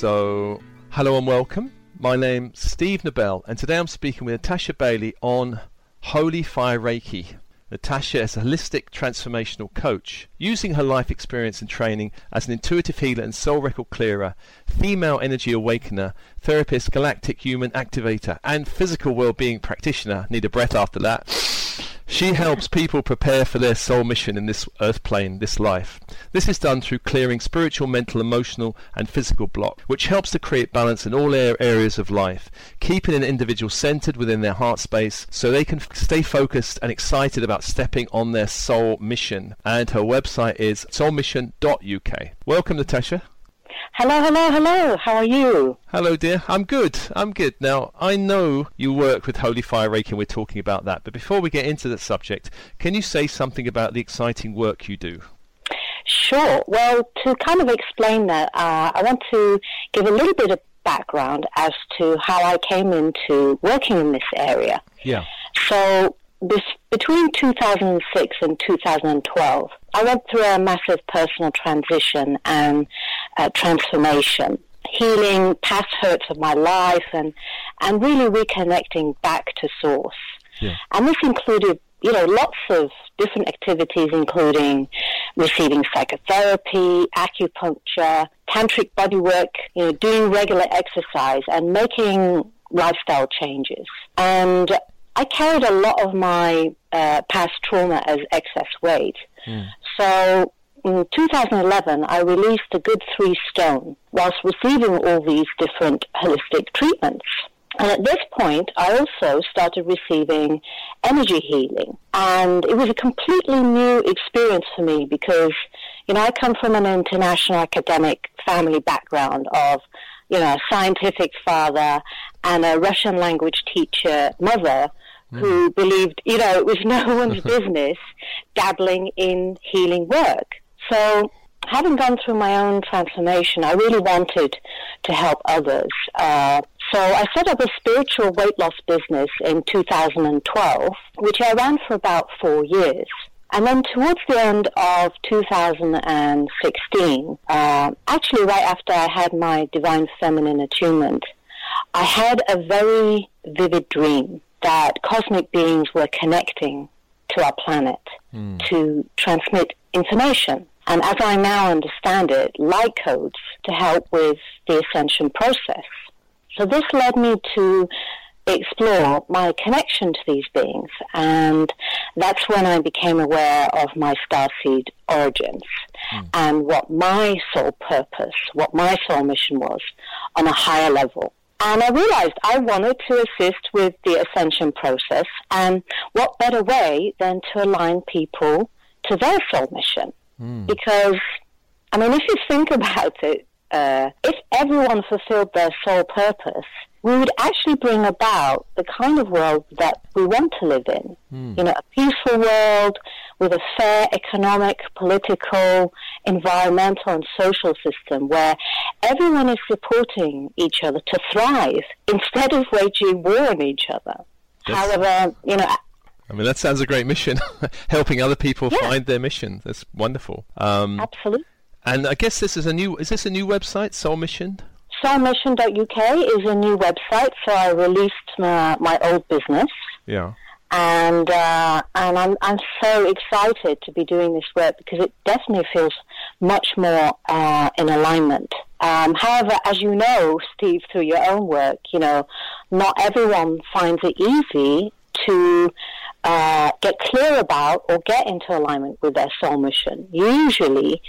So, hello and welcome. My name's Steve Nobel, and today I'm speaking with Natasha Bailey on Holy Fire Reiki. Natasha is a holistic transformational coach, using her life experience and training as an intuitive healer and soul record clearer, female energy awakener, therapist, galactic human activator, and physical well-being practitioner. Need a breath after that. She helps people prepare for their soul mission in this earth plane, this life. This is done through clearing spiritual, mental, emotional, and physical block, which helps to create balance in all areas of life, keeping an individual centered within their heart space so they can stay focused and excited about stepping on their soul mission. And her website is soulmission.uk. Welcome, Natasha. Hello, hello, hello. How are you? Hello, dear. I'm good. I'm good. Now, I know you work with Holy Fire Reiki, and we're talking about that. But before we get into that subject, can you say something about the exciting work you do? Sure. Well, to kind of explain that, uh, I want to give a little bit of background as to how I came into working in this area. Yeah. So, this, between 2006 and 2012, I went through a massive personal transition and uh, transformation, healing past hurts of my life and, and really reconnecting back to source. Yeah. And this included, you know, lots of different activities, including receiving psychotherapy, acupuncture, tantric bodywork, you know, doing regular exercise and making lifestyle changes. And I carried a lot of my uh, past trauma as excess weight. Mm. So in 2011, I released a good three stone whilst receiving all these different holistic treatments. And at this point, I also started receiving energy healing. And it was a completely new experience for me because, you know, I come from an international academic family background of, you know, a scientific father and a Russian language teacher mother who mm. believed, you know, it was no one's business dabbling in healing work. So, having gone through my own transformation, I really wanted to help others. Uh, so I set up a spiritual weight loss business in 2012, which I ran for about four years. And then towards the end of 2016, uh, actually right after I had my divine feminine attunement, I had a very vivid dream that cosmic beings were connecting to our planet mm. to transmit information. And as I now understand it, light codes to help with the ascension process. So this led me to explore my connection to these beings, and that's when I became aware of my starseed origins mm. and what my soul purpose, what my soul mission was on a higher level. And I realized I wanted to assist with the ascension process, and what better way than to align people to their soul mission? Mm. Because, I mean, if you think about it, uh, if everyone fulfilled their soul purpose, we would actually bring about the kind of world that we want to live in. Mm. You know, a peaceful world with a fair economic, political, environmental, and social system where everyone is supporting each other to thrive instead of waging war on each other. That's- However, you know, I mean, that sounds a great mission, helping other people Yeah. find their mission. That's wonderful. Um, absolutely. and I guess this is a new. Is this a new website, Soul Mission? Soulmission.uk is a new website, so I released my, my old business. Yeah. and uh, and I'm I'm so excited to be doing this work because it definitely feels much more uh, in alignment. Um, however, as you know, Steve, through your own work, you know, not everyone finds it easy to uh, get clear about or get into alignment with their soul mission. Usually,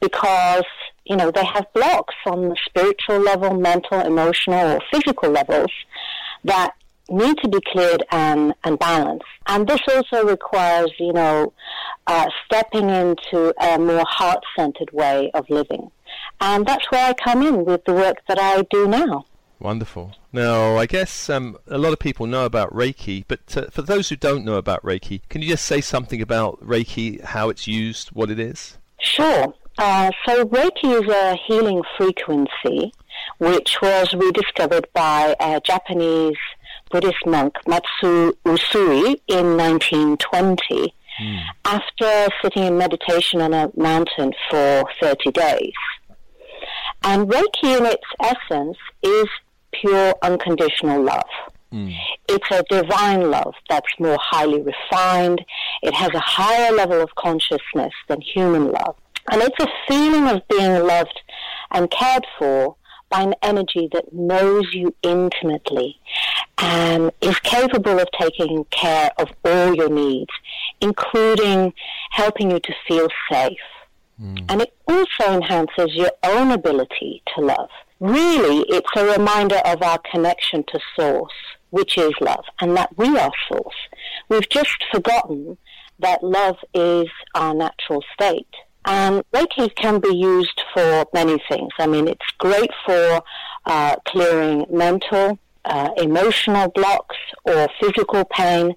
because you know they have blocks on the spiritual level, mental, emotional, or physical levels that need to be cleared and, and balanced. And this also requires, you know, uh, stepping into a more heart-centered way of living. And that's where I come in with the work that I do now. Wonderful. Now, I guess um, a lot of people know about Reiki, but uh, for those who don't know about Reiki, can you just say something about Reiki, how it's used, what it is? Sure. Uh, so Reiki is a healing frequency which was rediscovered by a Japanese Buddhist monk, Matsu Usui, in 1920 after sitting in meditation on a mountain for 30 days. And Reiki, in its essence, is pure unconditional love. Mm. It's a divine love that's more highly refined. It has a higher level of consciousness than human love. And it's a feeling of being loved and cared for by an energy that knows you intimately and is capable of taking care of all your needs, including helping you to feel safe. Mm. And it also enhances your own ability to love. Really, it's a reminder of our connection to Source, which is love, and that we are Source. We've just forgotten that love is our natural state. And Reiki can be used for many things. I mean, it's great for uh, clearing mental, uh, emotional blocks or physical pain,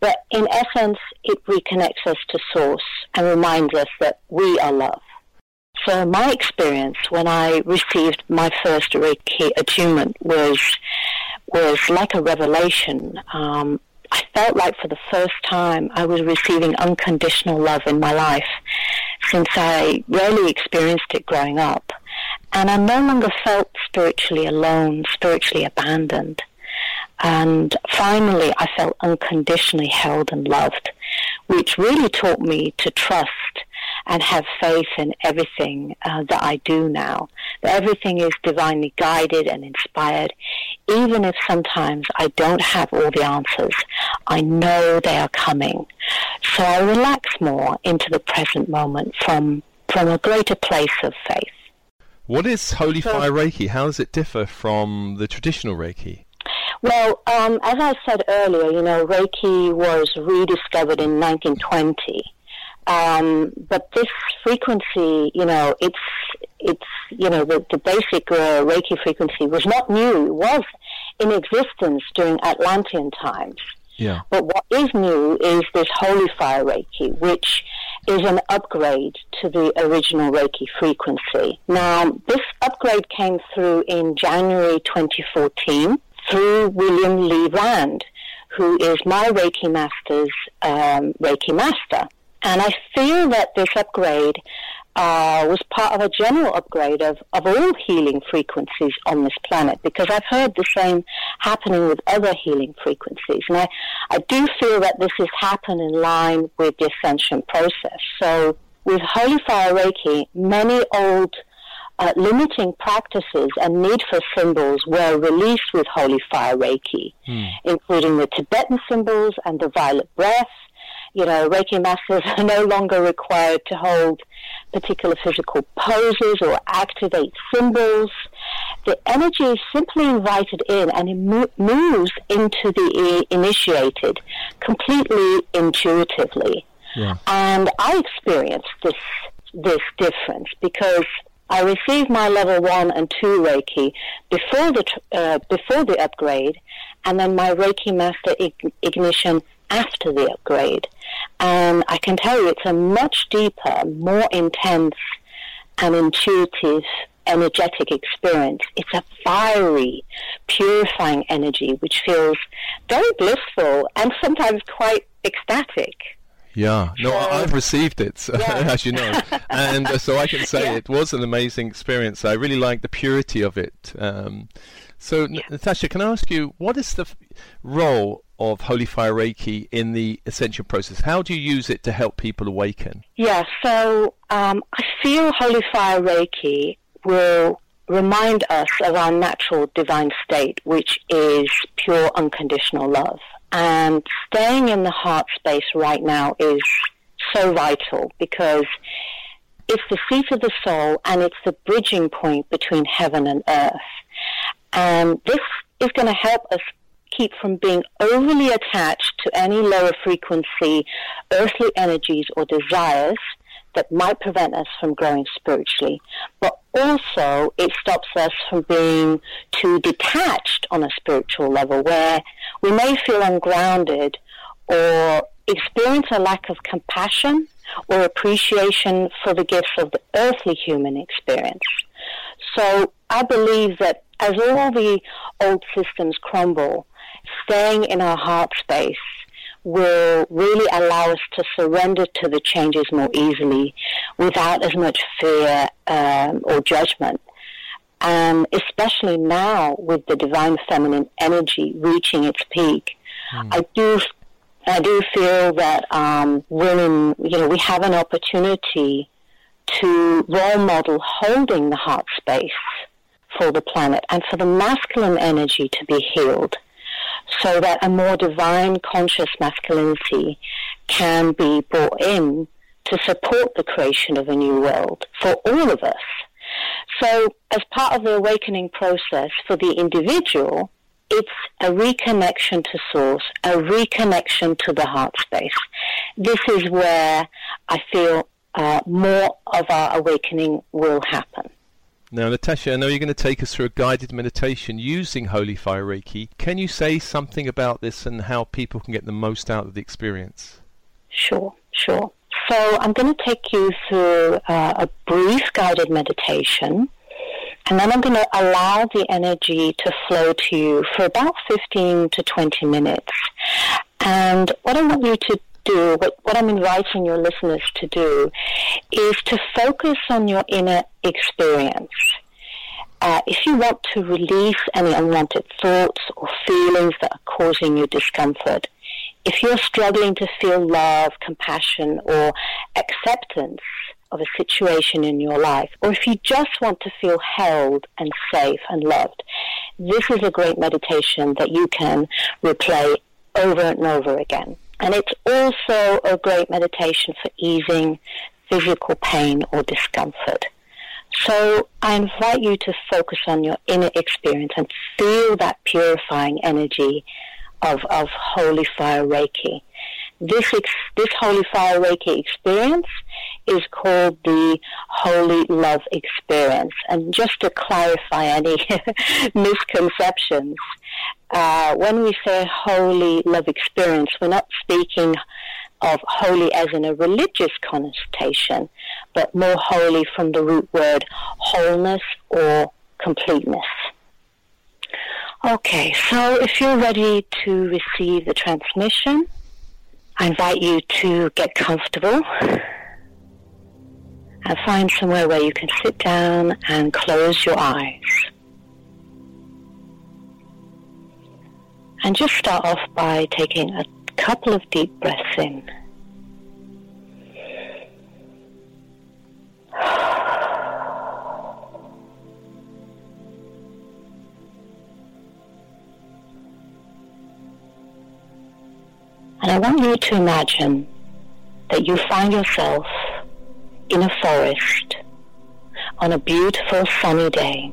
but in essence, it reconnects us to Source and reminds us that we are love. So my experience when I received my first Reiki attunement was was like a revelation. Um, I felt like for the first time I was receiving unconditional love in my life since I rarely experienced it growing up. And I no longer felt spiritually alone, spiritually abandoned. And finally, I felt unconditionally held and loved, which really taught me to trust and have faith in everything uh, that I do now. That everything is divinely guided and inspired, even if sometimes I don't have all the answers. I know they are coming. So I relax more into the present moment from, from a greater place of faith. What is Holy so, Fire Reiki? How does it differ from the traditional Reiki? Well, um, as I said earlier, you know, Reiki was rediscovered in 1920 um, but this frequency, you know, it's it's you know the, the basic uh, Reiki frequency was not new. It was in existence during Atlantean times. Yeah. But what is new is this Holy Fire Reiki, which is an upgrade to the original Reiki frequency. Now, this upgrade came through in January 2014 through William Lee Rand, who is my Reiki Master's um, Reiki Master. And I feel that this upgrade uh, was part of a general upgrade of, of all healing frequencies on this planet because I've heard the same happening with other healing frequencies. And I, I do feel that this has happened in line with the ascension process. So with Holy Fire Reiki, many old uh, limiting practices and need for symbols were released with Holy Fire Reiki, hmm. including the Tibetan symbols and the violet breath you know, Reiki masters are no longer required to hold particular physical poses or activate symbols. The energy is simply invited in and it mo- moves into the initiated completely intuitively. Yeah. And I experienced this this difference because I received my level one and two Reiki before the uh, before the upgrade, and then my Reiki master ignition after the upgrade. And I can tell you it's a much deeper, more intense and intuitive, energetic experience. It's a fiery, purifying energy which feels very blissful and sometimes quite ecstatic. Yeah, no, so, I've received it, yeah. as you know, and uh, so I can say yeah. it was an amazing experience. I really like the purity of it. Um, so, yeah. Natasha, can I ask you, what is the f- role of Holy Fire Reiki in the ascension process? How do you use it to help people awaken? Yeah, so um, I feel Holy Fire Reiki will remind us of our natural divine state, which is pure unconditional love. And staying in the heart space right now is so vital because it's the seat of the soul and it's the bridging point between heaven and earth. And this is going to help us keep from being overly attached to any lower frequency earthly energies or desires that might prevent us from growing spiritually. But also, it stops us from being too detached on a spiritual level where we may feel ungrounded or experience a lack of compassion or appreciation for the gifts of the earthly human experience. So I believe that as all the old systems crumble, staying in our heart space will really allow us to surrender to the changes more easily without as much fear um, or judgment. And especially now with the divine feminine energy reaching its peak, mm. I do I do feel that um, women, you know, we have an opportunity to role model holding the heart space for the planet and for the masculine energy to be healed so that a more divine conscious masculinity can be brought in to support the creation of a new world for all of us. So as part of the awakening process for the individual, it's a reconnection to source, a reconnection to the heart space. This is where I feel uh, more of our awakening will happen. Now, Natasha, I know you're going to take us through a guided meditation using Holy Fire Reiki. Can you say something about this and how people can get the most out of the experience? Sure, sure. So, I'm going to take you through uh, a brief guided meditation, and then I'm going to allow the energy to flow to you for about 15 to 20 minutes. And what I want you to do, what, what I'm inviting your listeners to do, is to focus on your inner experience. Uh, if you want to release any unwanted thoughts or feelings that are causing you discomfort, if you're struggling to feel love, compassion, or acceptance of a situation in your life, or if you just want to feel held and safe and loved, this is a great meditation that you can replay over and over again. And it's also a great meditation for easing physical pain or discomfort. So I invite you to focus on your inner experience and feel that purifying energy of, of Holy Fire Reiki. This, ex, this Holy Fire Reiki experience is called the Holy Love Experience. And just to clarify any misconceptions, uh, when we say Holy Love Experience, we're not speaking of holy as in a religious connotation, but more holy from the root word wholeness or completeness. Okay, so if you're ready to receive the transmission, I invite you to get comfortable and find somewhere where you can sit down and close your eyes. And just start off by taking a couple of deep breaths in. And I want you to imagine that you find yourself in a forest on a beautiful sunny day.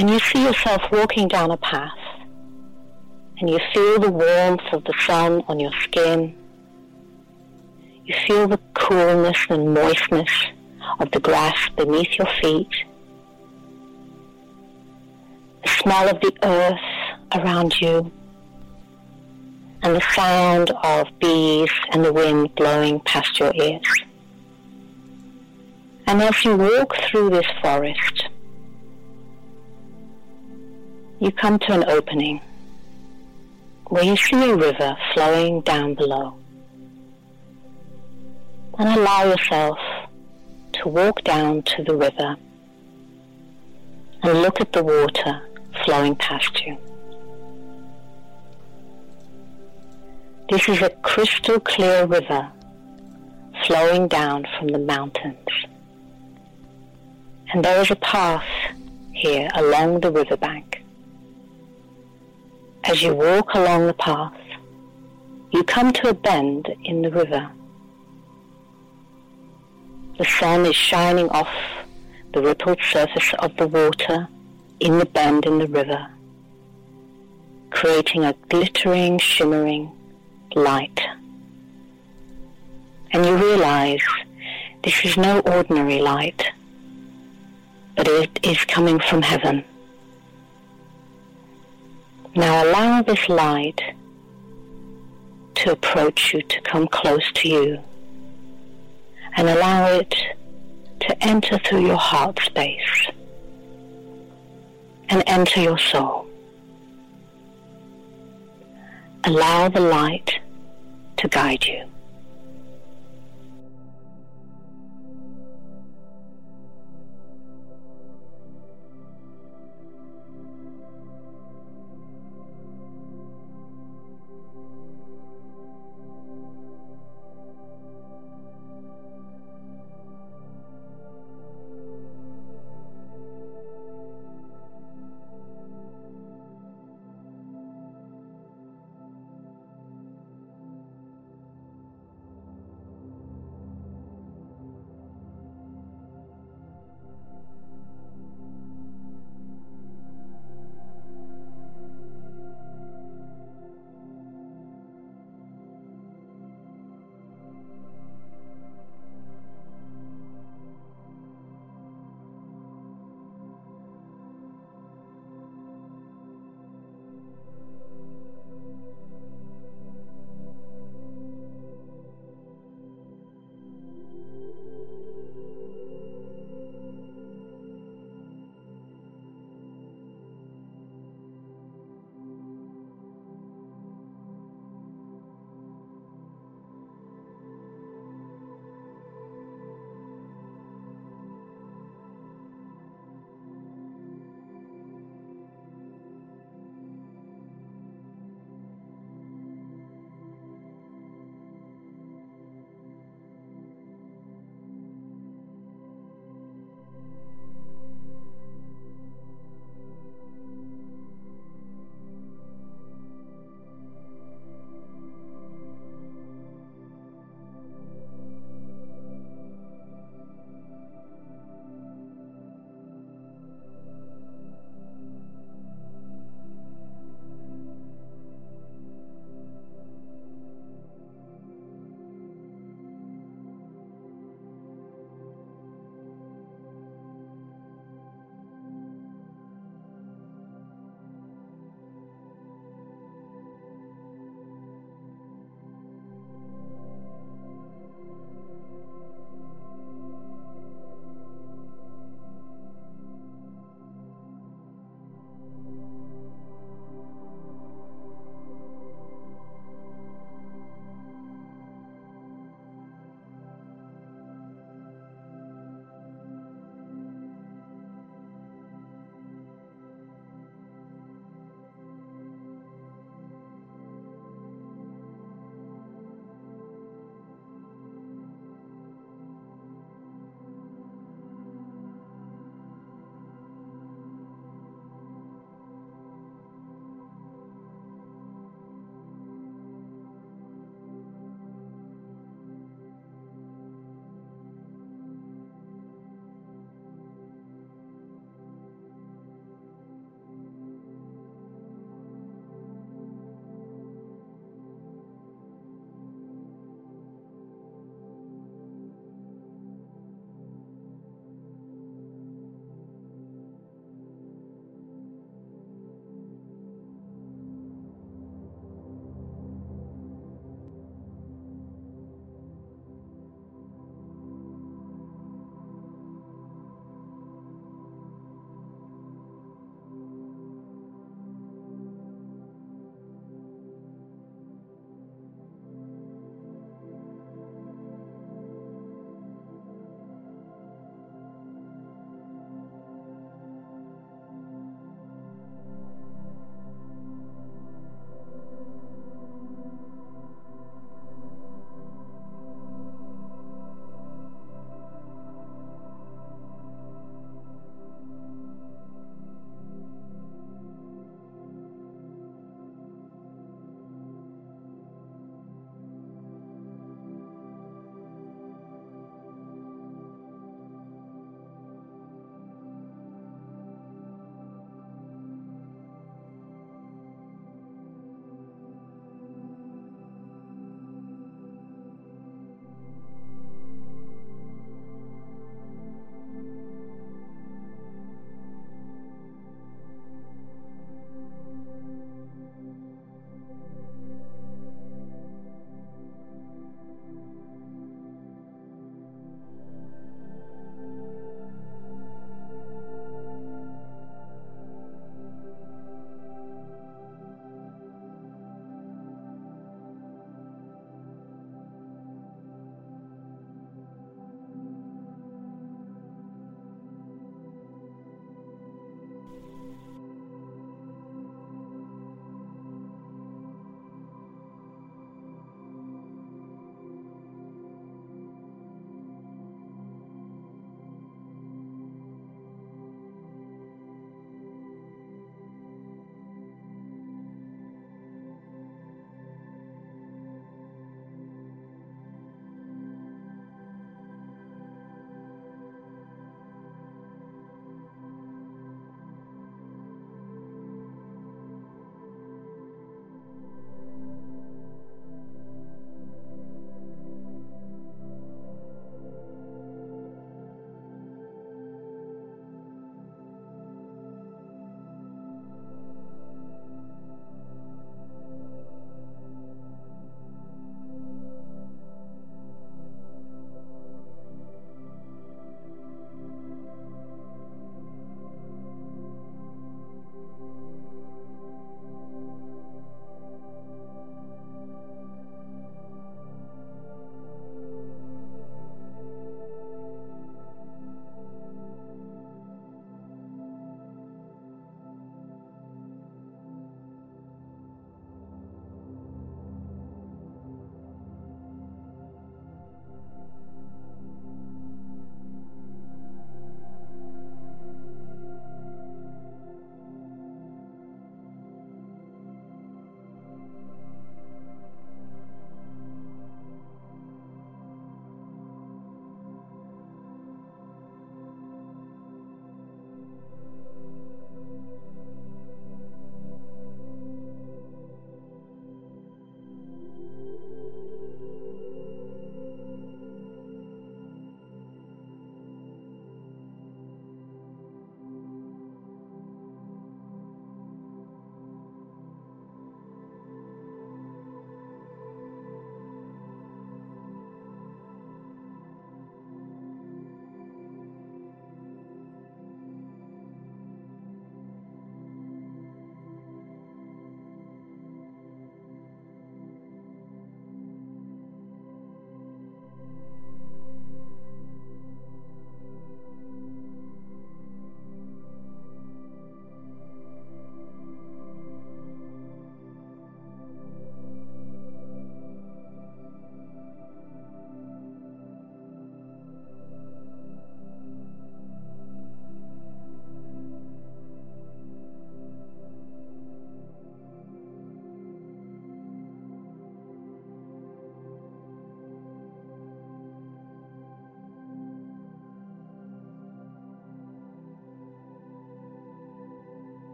And you see yourself walking down a path and you feel the warmth of the sun on your skin. You feel the coolness and moistness of the grass beneath your feet. The smell of the earth around you and the sound of bees and the wind blowing past your ears. And as you walk through this forest, you come to an opening where you see a river flowing down below. And allow yourself to walk down to the river and look at the water flowing past you. This is a crystal clear river flowing down from the mountains. And there is a path here along the riverbank. As you walk along the path, you come to a bend in the river. The sun is shining off the rippled surface of the water in the bend in the river, creating a glittering, shimmering light. And you realize this is no ordinary light, but it is coming from heaven. Now allow this light to approach you, to come close to you, and allow it to enter through your heart space and enter your soul. Allow the light to guide you.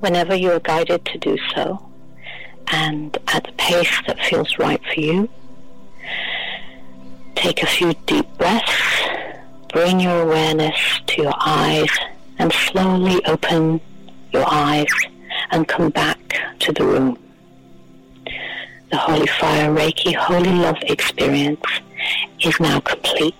Whenever you are guided to do so and at the pace that feels right for you. Take a few deep breaths. Bring your awareness to your eyes and slowly open your eyes and come back to the room. The Holy Fire Reiki Holy Love experience is now complete.